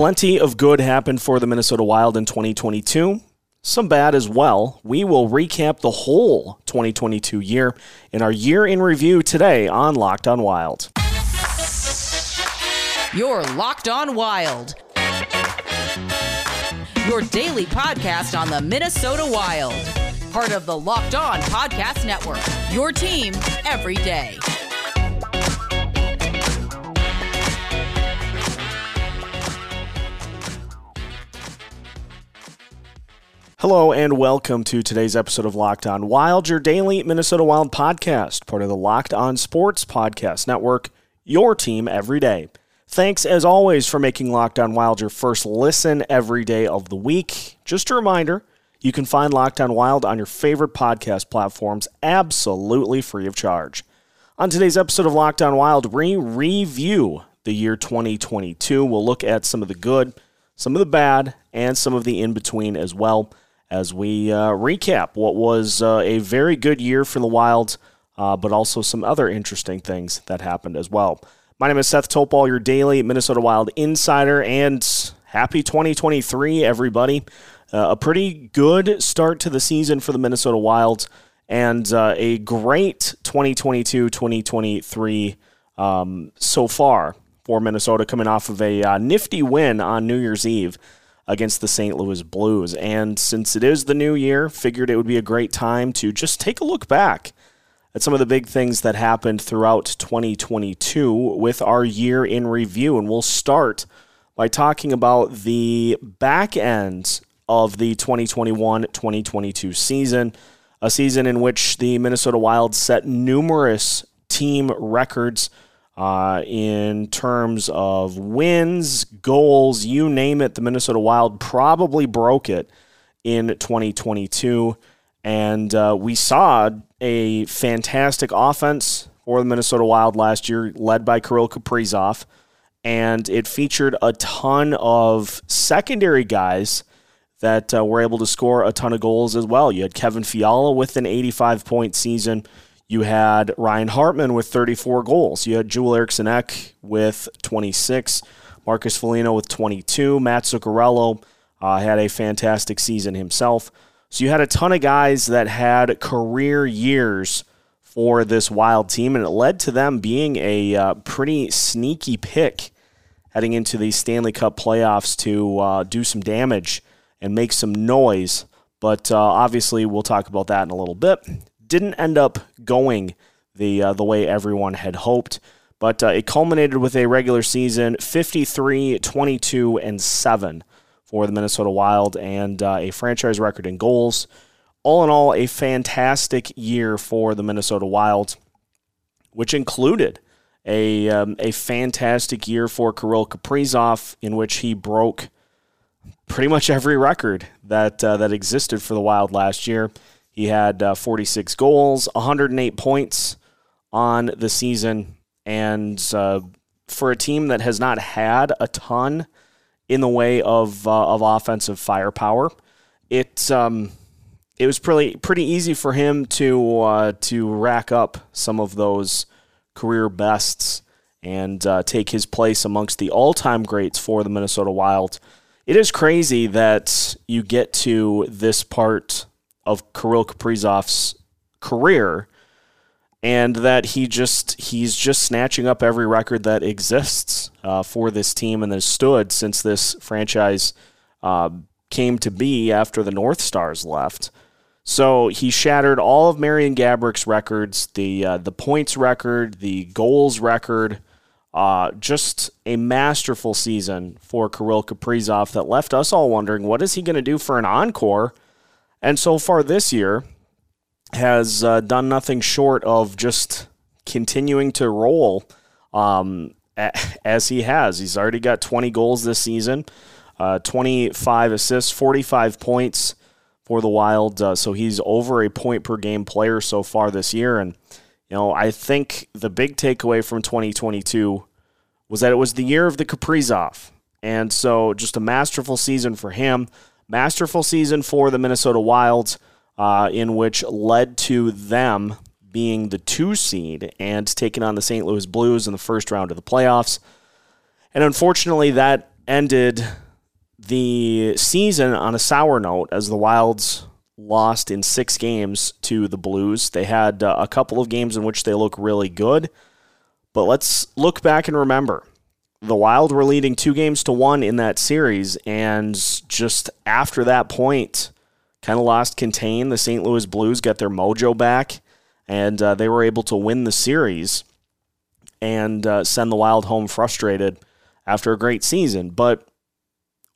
Plenty of good happened for the Minnesota Wild in 2022. Some bad as well. We will recap the whole 2022 year in our year in review today on Locked on Wild. You're Locked on Wild. Your daily podcast on the Minnesota Wild. Part of the Locked On Podcast Network. Your team every day. Hello and welcome to today's episode of Locked On Wild, your daily Minnesota Wild podcast, part of the Locked On Sports Podcast Network, your team every day. Thanks as always for making Locked On Wild your first listen every day of the week. Just a reminder, you can find Locked On Wild on your favorite podcast platforms absolutely free of charge. On today's episode of Locked On Wild, we review the year 2022. We'll look at some of the good, some of the bad, and some of the in between as well as we uh, recap what was uh, a very good year for the Wild, uh, but also some other interesting things that happened as well. My name is Seth Topol, your daily Minnesota Wild insider, and happy 2023, everybody. Uh, a pretty good start to the season for the Minnesota Wild, and uh, a great 2022 2023 um, so far for Minnesota, coming off of a uh, nifty win on New Year's Eve against the St. Louis Blues. And since it is the new year, figured it would be a great time to just take a look back at some of the big things that happened throughout 2022 with our year in review. And we'll start by talking about the back end of the 2021 2022 season, a season in which the Minnesota Wild set numerous team records uh, in terms of wins, goals, you name it, the Minnesota Wild probably broke it in 2022. And uh, we saw a fantastic offense for the Minnesota Wild last year, led by Kirill Kaprizov. And it featured a ton of secondary guys that uh, were able to score a ton of goals as well. You had Kevin Fiala with an 85 point season. You had Ryan Hartman with 34 goals. You had Joel Eriksson Ek with 26. Marcus Foligno with 22. Mats Zuccarello uh, had a fantastic season himself. So you had a ton of guys that had career years for this Wild team, and it led to them being a uh, pretty sneaky pick heading into the Stanley Cup playoffs to uh, do some damage and make some noise. But uh, obviously, we'll talk about that in a little bit didn't end up going the uh, the way everyone had hoped. But uh, it culminated with a regular season 53, 22, and 7 for the Minnesota Wild and uh, a franchise record in goals. All in all, a fantastic year for the Minnesota Wild, which included a, um, a fantastic year for Kirill Kaprizov, in which he broke pretty much every record that, uh, that existed for the Wild last year. He had uh, 46 goals, 108 points on the season, and uh, for a team that has not had a ton in the way of uh, of offensive firepower, it um, it was pretty pretty easy for him to uh, to rack up some of those career bests and uh, take his place amongst the all time greats for the Minnesota Wild. It is crazy that you get to this part of Kirill Kaprizov's career and that he just he's just snatching up every record that exists uh, for this team and has stood since this franchise uh, came to be after the North Stars left. So he shattered all of Marian Gaborik's records, the uh, the points record, the goals record. Uh, just a masterful season for Kirill Kaprizov that left us all wondering what is he going to do for an encore and so far this year has uh, done nothing short of just continuing to roll um, as he has. He's already got 20 goals this season, uh, 25 assists, 45 points for the Wild. Uh, so he's over a point per game player so far this year. And, you know, I think the big takeaway from 2022 was that it was the year of the Kaprizov. And so just a masterful season for him masterful season for the Minnesota Wilds, uh, in which led to them being the two seed and taking on the St. Louis Blues in the first round of the playoffs. And unfortunately, that ended the season on a sour note as the Wilds lost in six games to the Blues. They had uh, a couple of games in which they look really good, but let's look back and remember the Wild were leading two games to one in that series, and just after that point, kind of lost contain. The St. Louis Blues got their mojo back, and uh, they were able to win the series and uh, send the Wild home frustrated after a great season. But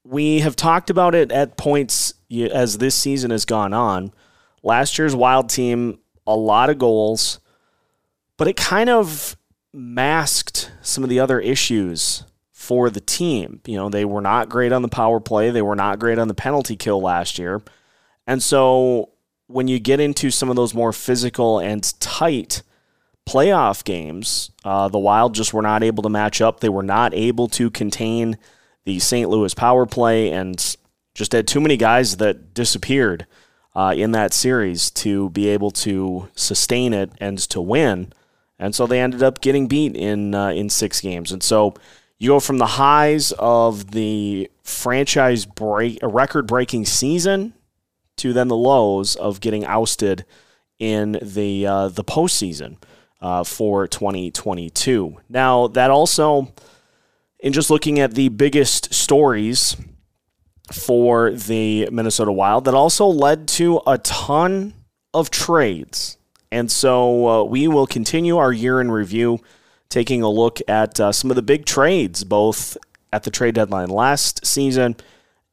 we have talked about it at points as this season has gone on. Last year's Wild team, a lot of goals, but it kind of masked some of the other issues for the team. You know, they were not great on the power play, they were not great on the penalty kill last year. And so when you get into some of those more physical and tight playoff games, uh, the Wild just were not able to match up. They were not able to contain the St. Louis power play and just had too many guys that disappeared uh, in that series to be able to sustain it and to win and so they ended up getting beat in uh, in six games. And so you go from the highs of the franchise break, a record breaking season, to then the lows of getting ousted in the uh, the postseason uh, for 2022. Now that also, in just looking at the biggest stories for the Minnesota Wild, that also led to a ton of trades and so uh, we will continue our year in review, taking a look at uh, some of the big trades, both at the trade deadline last season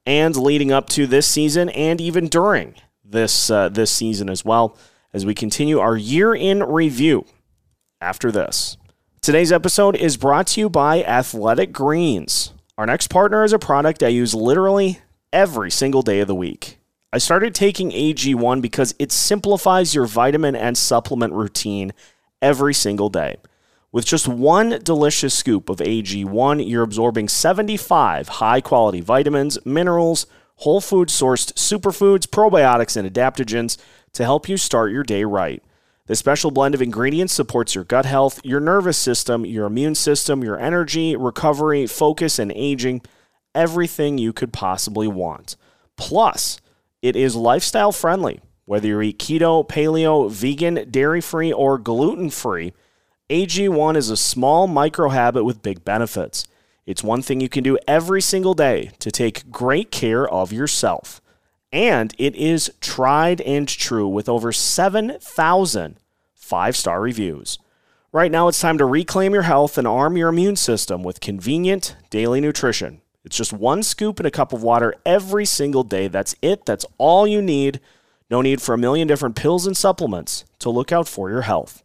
and leading up to this season, and even during this uh, this season as well, as we continue our year in review. After this, today's episode is brought to you by Athletic Greens. Our next partner is a product I use literally every single day of the week. I started taking AG1 because it simplifies your vitamin and supplement routine every single day. With just one delicious scoop of AG1, you're absorbing 75 high quality vitamins, minerals, whole food sourced superfoods, probiotics, and adaptogens to help you start your day right. This special blend of ingredients supports your gut health, your nervous system, your immune system, your energy, recovery, focus, and aging everything you could possibly want. Plus, it is lifestyle friendly. Whether you eat keto, paleo, vegan, dairy free, or gluten free, AG1 is a small micro habit with big benefits. It's one thing you can do every single day to take great care of yourself. And it is tried and true with over 7,000 five star reviews. Right now, it's time to reclaim your health and arm your immune system with convenient daily nutrition. It's just one scoop in a cup of water every single day. That's it. That's all you need. No need for a million different pills and supplements to look out for your health.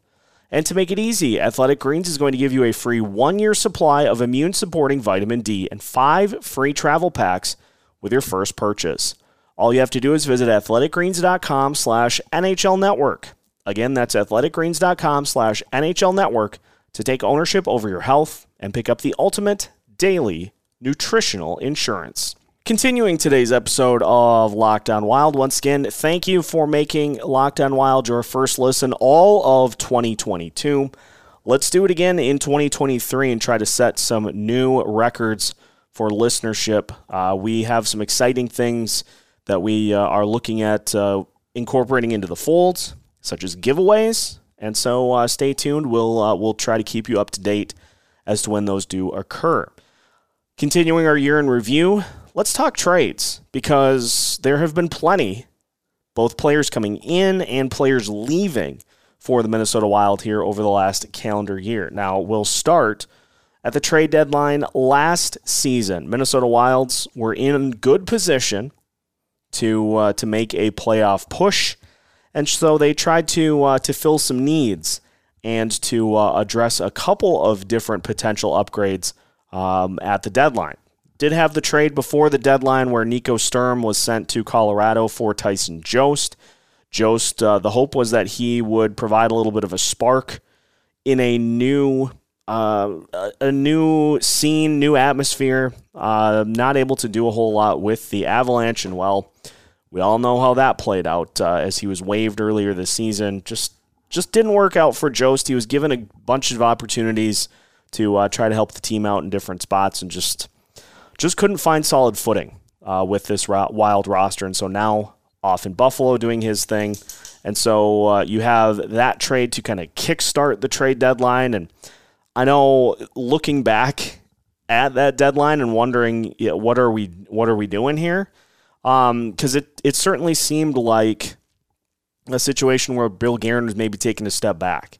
And to make it easy, Athletic Greens is going to give you a free one year supply of immune supporting vitamin D and five free travel packs with your first purchase. All you have to do is visit athleticgreens.com slash NHL Network. Again, that's athleticgreens.com slash NHL Network to take ownership over your health and pick up the ultimate daily nutritional insurance. Continuing today's episode of Locked On Wild, once again, thank you for making Locked On Wild your first listen all of 2022. Let's do it again in 2023 and try to set some new records for listenership. Uh, we have some exciting things that we uh, are looking at uh, incorporating into the folds, such as giveaways. And so uh, stay tuned. We'll, uh, we'll try to keep you up to date as to when those do occur. Continuing our year in review, let's talk trades because there have been plenty, both players coming in and players leaving for the Minnesota Wild here over the last calendar year. Now, we'll start at the trade deadline last season. Minnesota Wilds were in good position to uh, to make a playoff push, and so they tried to uh, to fill some needs and to uh, address a couple of different potential upgrades um, at the deadline. Did have the trade before the deadline where Nico Sturm was sent to Colorado for Tyson Jost. Jost, uh, the hope was that he would provide a little bit of a spark in a new uh, a new scene, new atmosphere. Uh, not able to do a whole lot with the Avalanche, and well, we all know how that played out uh, as he was waived earlier this season. Just just didn't work out for Jost. He was given a bunch of opportunities to uh, try to help the team out in different spots and just just couldn't find solid footing uh, with this wild roster. And so now off in Buffalo doing his thing. And so uh, you have that trade to kind of kickstart the trade deadline. And I know looking back at that deadline and wondering, yeah, what are we what are we doing here? Because um, it it certainly seemed like a situation where Bill Guerin was maybe taking a step back.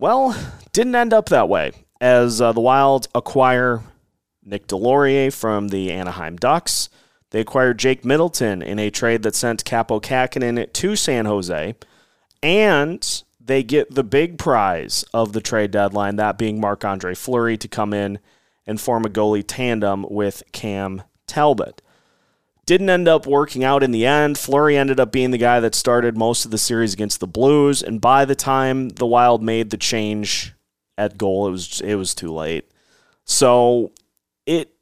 Well, didn't end up that way as uh, the Wild acquire Nick Deslauriers from the Anaheim Ducks. They acquired Jake Middleton in a trade that sent Kaapo Kähkönen to San Jose. And they get the big prize of the trade deadline, that being Marc Andre Fleury to come in and form a goalie tandem with Cam Talbot. Didn't end up working out in the end. Fleury ended up being the guy that started most of the series against the Blues, and by the time the Wild made the change at goal, it was it was too late. So it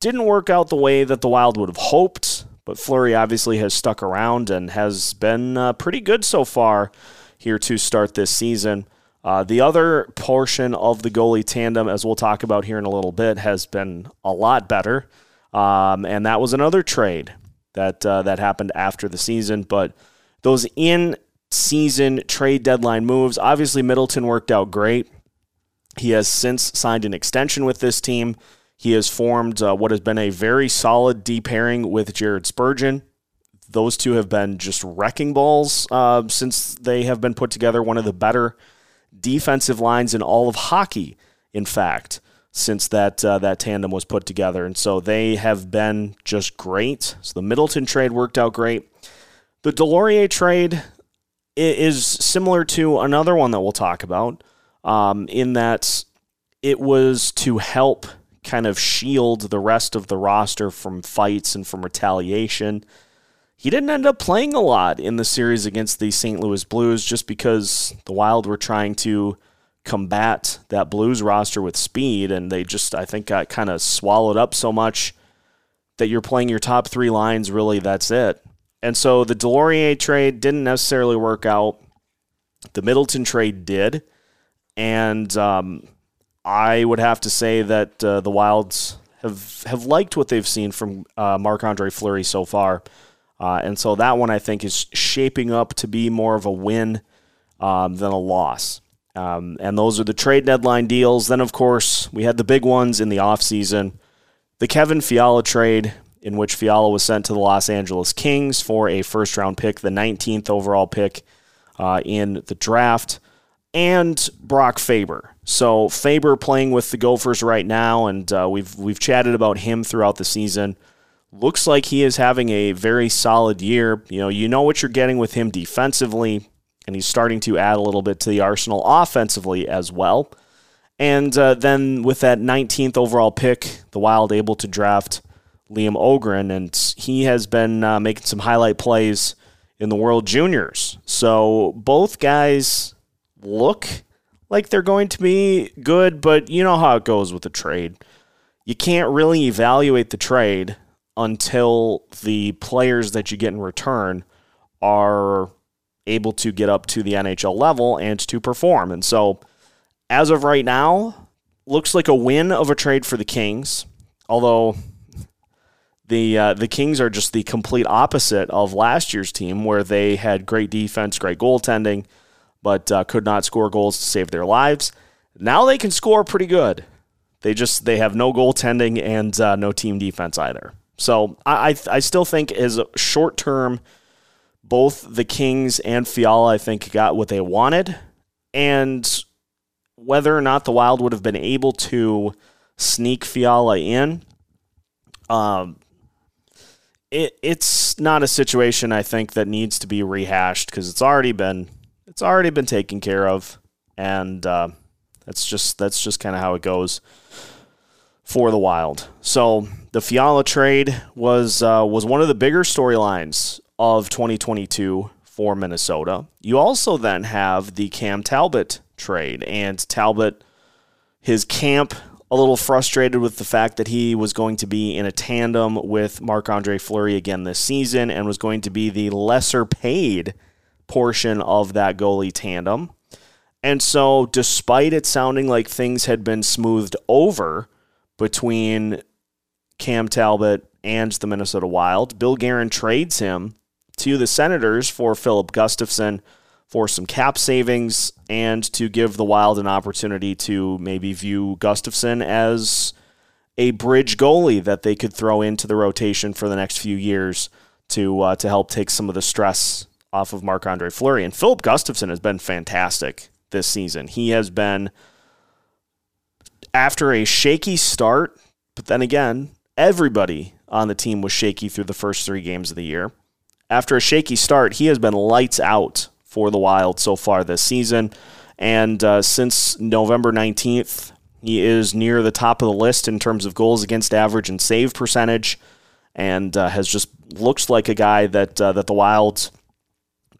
didn't work out the way that the Wild would have hoped, but Fleury obviously has stuck around and has been uh, pretty good so far here to start this season. Uh, the other portion of the goalie tandem, as we'll talk about here in a little bit, has been a lot better, um, and that was another trade that uh, that happened after the season. But those in-season trade deadline moves, obviously Middleton worked out great. He has since signed an extension with this team. He has formed uh, what has been a very solid D pairing with Jared Spurgeon. Those two have been just wrecking balls uh, since they have been put together. One of the better defensive lines in all of hockey, in fact, since that uh, that tandem was put together. And so they have been just great. So the Middleton trade worked out great. The Deslauriers trade is similar to another one that we'll talk about, um, in that it was to help kind of shield the rest of the roster from fights and from retaliation. He didn't end up playing a lot in the series against the St. Louis Blues just because the Wild were trying to combat that Blues roster with speed, and they just, I think, got kind of swallowed up so much that you're playing your top three lines, really, that's it. And so the Deslauriers trade didn't necessarily work out. The Middleton trade did. And um, I would have to say that uh, the Wilds have have liked what they've seen from uh, Marc Andre Fleury so far, uh, and so that one I think is shaping up to be more of a win um, than a loss. Um, and those are the trade deadline deals. Then, of course, we had the big ones in the offseason. The Kevin Fiala trade, in which Fiala was sent to the Los Angeles Kings for a first round pick, the 19th overall pick uh, in the draft and Brock Faber. So Faber playing with the Gophers right now, and uh, we've we've chatted about him throughout the season. Looks like he is having a very solid year. You know, you know what you're getting with him defensively, and he's starting to add a little bit to the arsenal offensively as well. And uh, then with that 19th overall pick, the Wild able to draft Liam Öhgren, and he has been uh, making some highlight plays in the World Juniors. So both guys look like they're going to be good, but you know how it goes with a trade. You can't really evaluate the trade until the players that you get in return are able to get up to the NHL level and to perform. And so, as of right now, looks like a win of a trade for the Kings. Although the uh, the Kings are just the complete opposite of last year's team, where they had great defense, great goaltending, but uh, could not score goals to save their lives. Now they can score pretty good. They just they have no goaltending and uh, no team defense either. So I I, I still think as short term, both the Kings and Fiala I think got what they wanted, and whether or not the Wild would have been able to sneak Fiala in, um, it it's not a situation I think that needs to be rehashed because it's already been it's already been taken care of, and uh, that's just that's just kind of how it goes for the Wild. So the Fiala trade was uh, was one of the bigger storylines of 2022 for Minnesota. You also then have the Cam Talbot trade, and Talbot, his camp, a little frustrated with the fact that he was going to be in a tandem with Marc Andre Fleury again this season and was going to be the lesser paid portion of that goalie tandem. And so, despite it sounding like things had been smoothed over between Cam Talbot and the Minnesota Wild. Bill Guerin trades him to the Senators for Filip Gustavsson for some cap savings and to give the Wild an opportunity to maybe view Gustavsson as a bridge goalie that they could throw into the rotation for the next few years to uh, to help take some of the stress off of Marc Andre Fleury. And Filip Gustavsson has been fantastic this season. He has been after a shaky start, but then again, everybody on the team was shaky through the first three games of the year. After a shaky start, he has been lights out for the Wild so far this season. And uh, since November 19th, he is near the top of the list in terms of goals against average and save percentage, and uh, has just looks like a guy that uh, that the Wild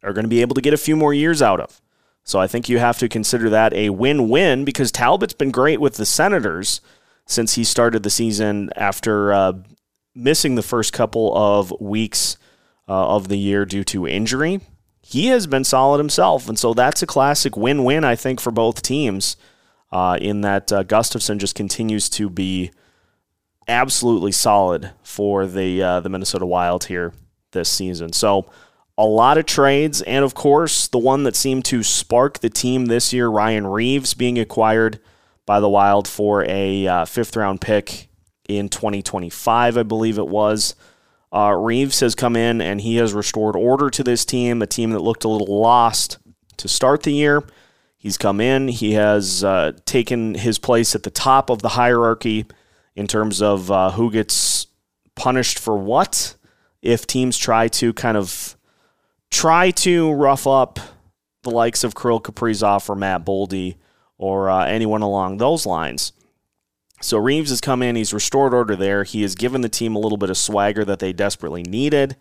are going to be able to get a few more years out of. So I think you have to consider that a win-win because Talbot's been great with the Senators since he started the season after uh, missing the first couple of weeks of the year due to injury. He has been solid himself, and so that's a classic win-win I think for both teams. Uh, in that uh, Gustavsson just continues to be absolutely solid for the uh, the Minnesota Wild here this season. So a lot of trades, and of course, the one that seemed to spark the team this year, Ryan Reaves being acquired by the Wild for a uh, fifth round pick in 2025, I believe it was. Uh, Reaves has come in and he has restored order to this team, a team that looked a little lost to start the year. He's come in, he has uh, taken his place at the top of the hierarchy in terms of uh, who gets punished for what if teams try to kind of try to rough up the likes of Kirill Kaprizov or Matt Boldy or uh, anyone along those lines. So Reaves has come in, he's restored order there. He has given the team a little bit of swagger that they desperately needed.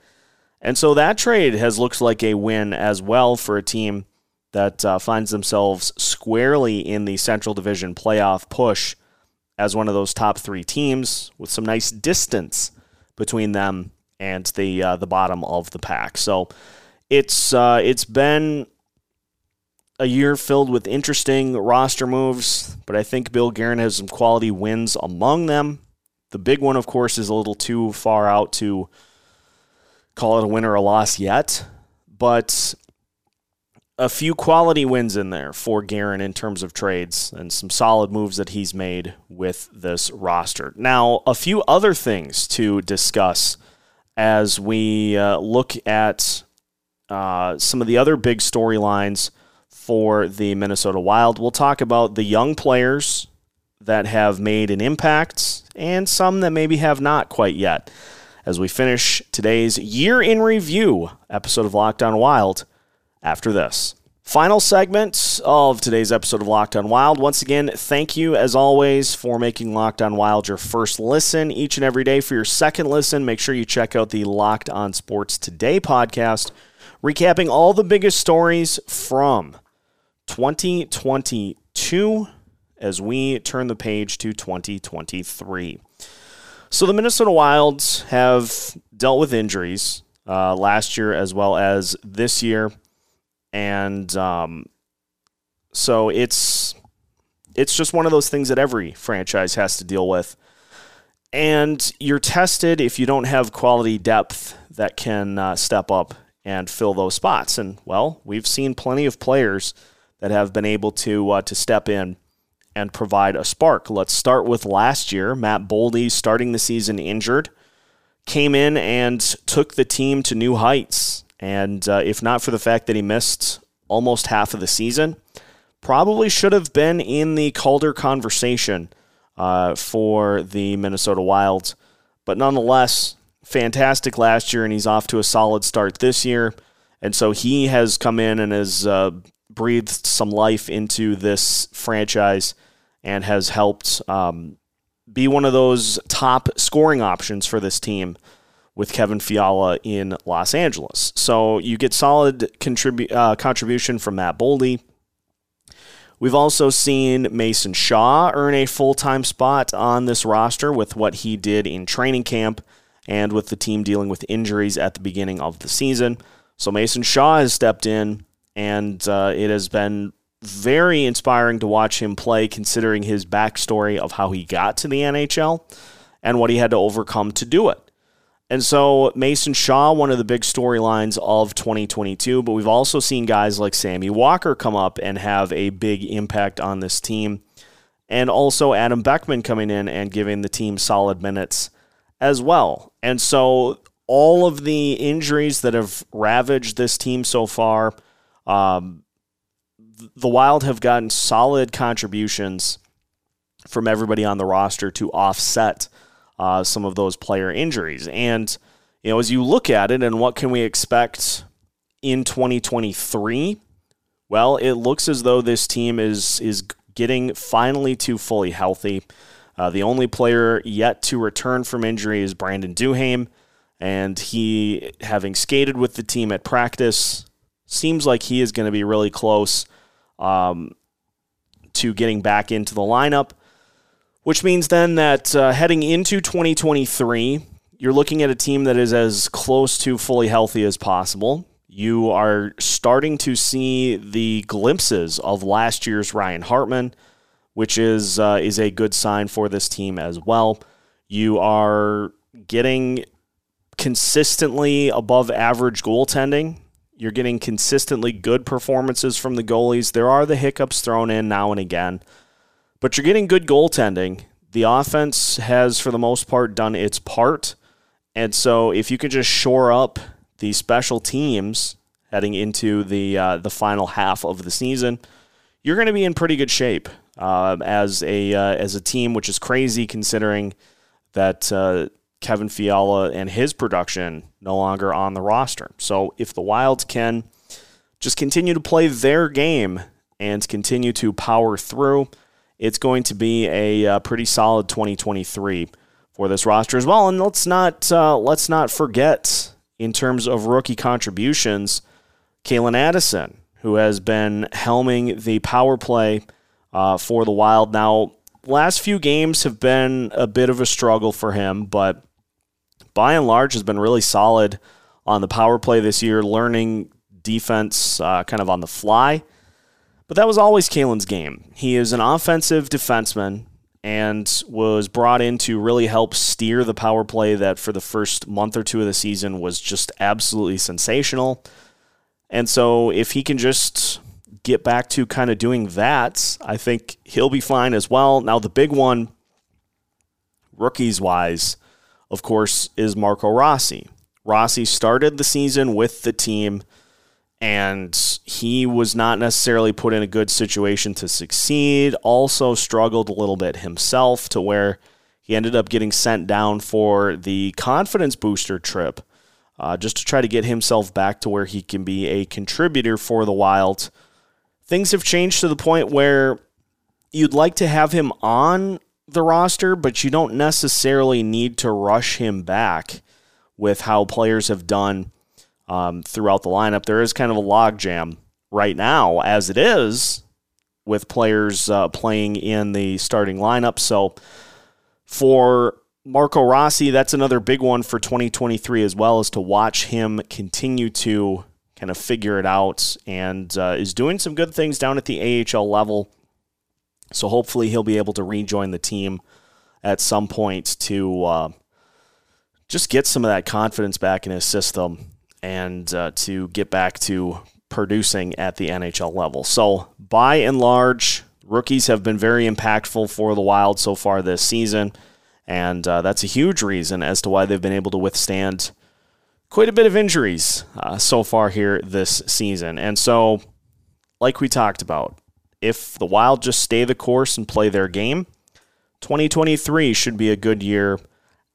And so that trade has looked like a win as well for a team that uh, finds themselves squarely in the Central Division playoff push as one of those top three teams with some nice distance between them and the uh, the bottom of the pack. So it's uh, it's been a year filled with interesting roster moves, but I think Bill Guerin has some quality wins among them. The big one, of course, is a little too far out to call it a win or a loss yet, but a few quality wins in there for Guerin in terms of trades and some solid moves that he's made with this roster. Now, a few other things to discuss as we uh, look at uh, some of the other big storylines for the Minnesota Wild. We'll talk about the young players that have made an impact and some that maybe have not quite yet as we finish today's year in review episode of Locked On Wild after this. Final segment of today's episode of Locked On Wild. Once again, thank you as always for making Locked On Wild your first listen each and every day. For your second listen, make sure you check out the Locked On Sports Today podcast, recapping all the biggest stories from 2022 as we turn the page to 2023. So the Minnesota Wilds have dealt with injuries uh, last year as well as this year, and um, so it's it's just one of those things that every franchise has to deal with. And you're tested if you don't have quality depth that can uh, step up and fill those spots. And well, we've seen plenty of players that have been able to uh, to step in and provide a spark. Let's start with last year. Matt Boldy, starting the season injured, came in and took the team to new heights. And uh, if not for the fact that he missed almost half of the season, probably should have been in the Calder conversation uh, for the Minnesota Wilds. But nonetheless, fantastic last year, and he's off to a solid start this year. And so he has come in and has uh, breathed some life into this franchise and has helped um, be one of those top scoring options for this team with Kevin Fiala in Los Angeles. So you get solid contribu- uh, contribution from Matt Boldy. We've also seen Mason Shaw earn a full time spot on this roster with what he did in training camp and with the team dealing with injuries at the beginning of the season. So Mason Shaw has stepped in and uh, it has been very inspiring to watch him play, considering his backstory of how he got to the NHL and what he had to overcome to do it. And so Mason Shaw, one of the big storylines of 2022, but we've also seen guys like Sammy Walker come up and have a big impact on this team. And also Adam Beckman coming in and giving the team solid minutes as well. And so all of the injuries that have ravaged this team so far, um, the Wild have gotten solid contributions from everybody on the roster to offset uh, some of those player injuries. And, you know, as you look at it and what can we expect in 2023, well, it looks as though this team is is getting finally to fully healthy. Uh, the only player yet to return from injury is Brandon Duhaime, and he, having skated with the team at practice, seems like he is going to be really close um, to getting back into the lineup which means then that uh, heading into 2023, you're looking at a team that is as close to fully healthy as possible. You are starting to see the glimpses of last year's Ryan Hartman, which is uh, is a good sign for this team as well. You are getting consistently above average goaltending. You're getting consistently good performances from the goalies. There are the hiccups thrown in now and again. But you're getting good goaltending. The offense has, for the most part, done its part. And so if you can just shore up the special teams heading into the uh, the final half of the season, you're going to be in pretty good shape uh, as a uh, as a team, which is crazy considering that uh, Kevin Fiala and his production no longer on the roster. So if the Wilds can just continue to play their game and continue to power through, it's going to be a, uh, pretty solid 2023 for this roster as well. And let's not uh, let's not forget in terms of rookie contributions, Calen Addison, who has been helming the power play uh, for the Wild. Now, last few games have been a bit of a struggle for him, but by and large has been really solid on the power play this year, learning defense uh, kind of on the fly. But that was always Calen's game. He is an offensive defenseman and was brought in to really help steer the power play that for the first month or two of the season was just absolutely sensational. And so if he can just get back to kind of doing that, I think he'll be fine as well. Now, the big one, rookies wise, of course, is Marco Rossi. Rossi started the season with the team and he was not necessarily put in a good situation to succeed. Also, struggled a little bit himself to where he ended up getting sent down for the confidence booster trip uh, just to try to get himself back to where he can be a contributor for the Wild. Things have changed to the point where you'd like to have him on the roster, but you don't necessarily need to rush him back with how players have done um, throughout the lineup. There is kind of a logjam right now, as it is, with players uh, playing in the starting lineup. So for Marco Rossi, that's another big one for 2023 as well, is to watch him continue to kind of figure it out and uh, is doing some good things down at the AHL level. So hopefully he'll be able to rejoin the team at some point to uh, just get some of that confidence back in his system and uh, to get back to producing at the NHL level. So, by and large, rookies have been very impactful for the Wild so far this season, and uh, that's a huge reason as to why they've been able to withstand quite a bit of injuries uh, so far here this season. And so, like we talked about, if the Wild just stay the course and play their game, 2023 should be a good year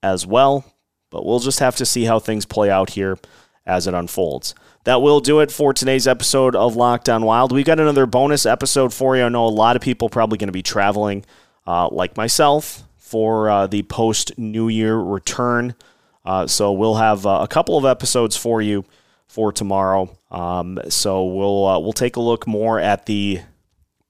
as well. But we'll just have to see how things play out here as it unfolds. That will do it for today's episode of Locked On Wild. We've got another bonus episode for you. I know a lot of people probably going to be traveling, uh, like myself, for uh, the post New Year return. Uh, so we'll have uh, a couple of episodes for you for tomorrow. Um, so we'll uh, we'll take a look more at the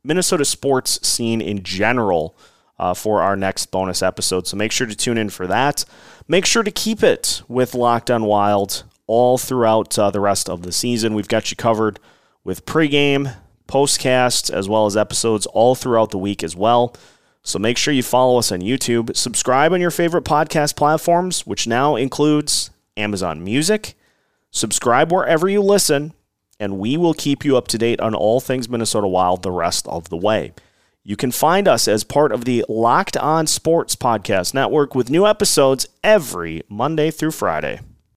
Minnesota sports scene in general. Uh, for our next bonus episode. So make sure to tune in for that. Make sure to keep it with Locked On Wild all throughout uh, the rest of the season. We've got you covered with pregame, postcasts, as well as episodes all throughout the week as well. So make sure you follow us on YouTube, subscribe on your favorite podcast platforms, which now includes Amazon Music. Subscribe wherever you listen, and we will keep you up to date on all things Minnesota Wild the rest of the way. You can find us as part of the Locked On Sports Podcast Network with new episodes every Monday through Friday.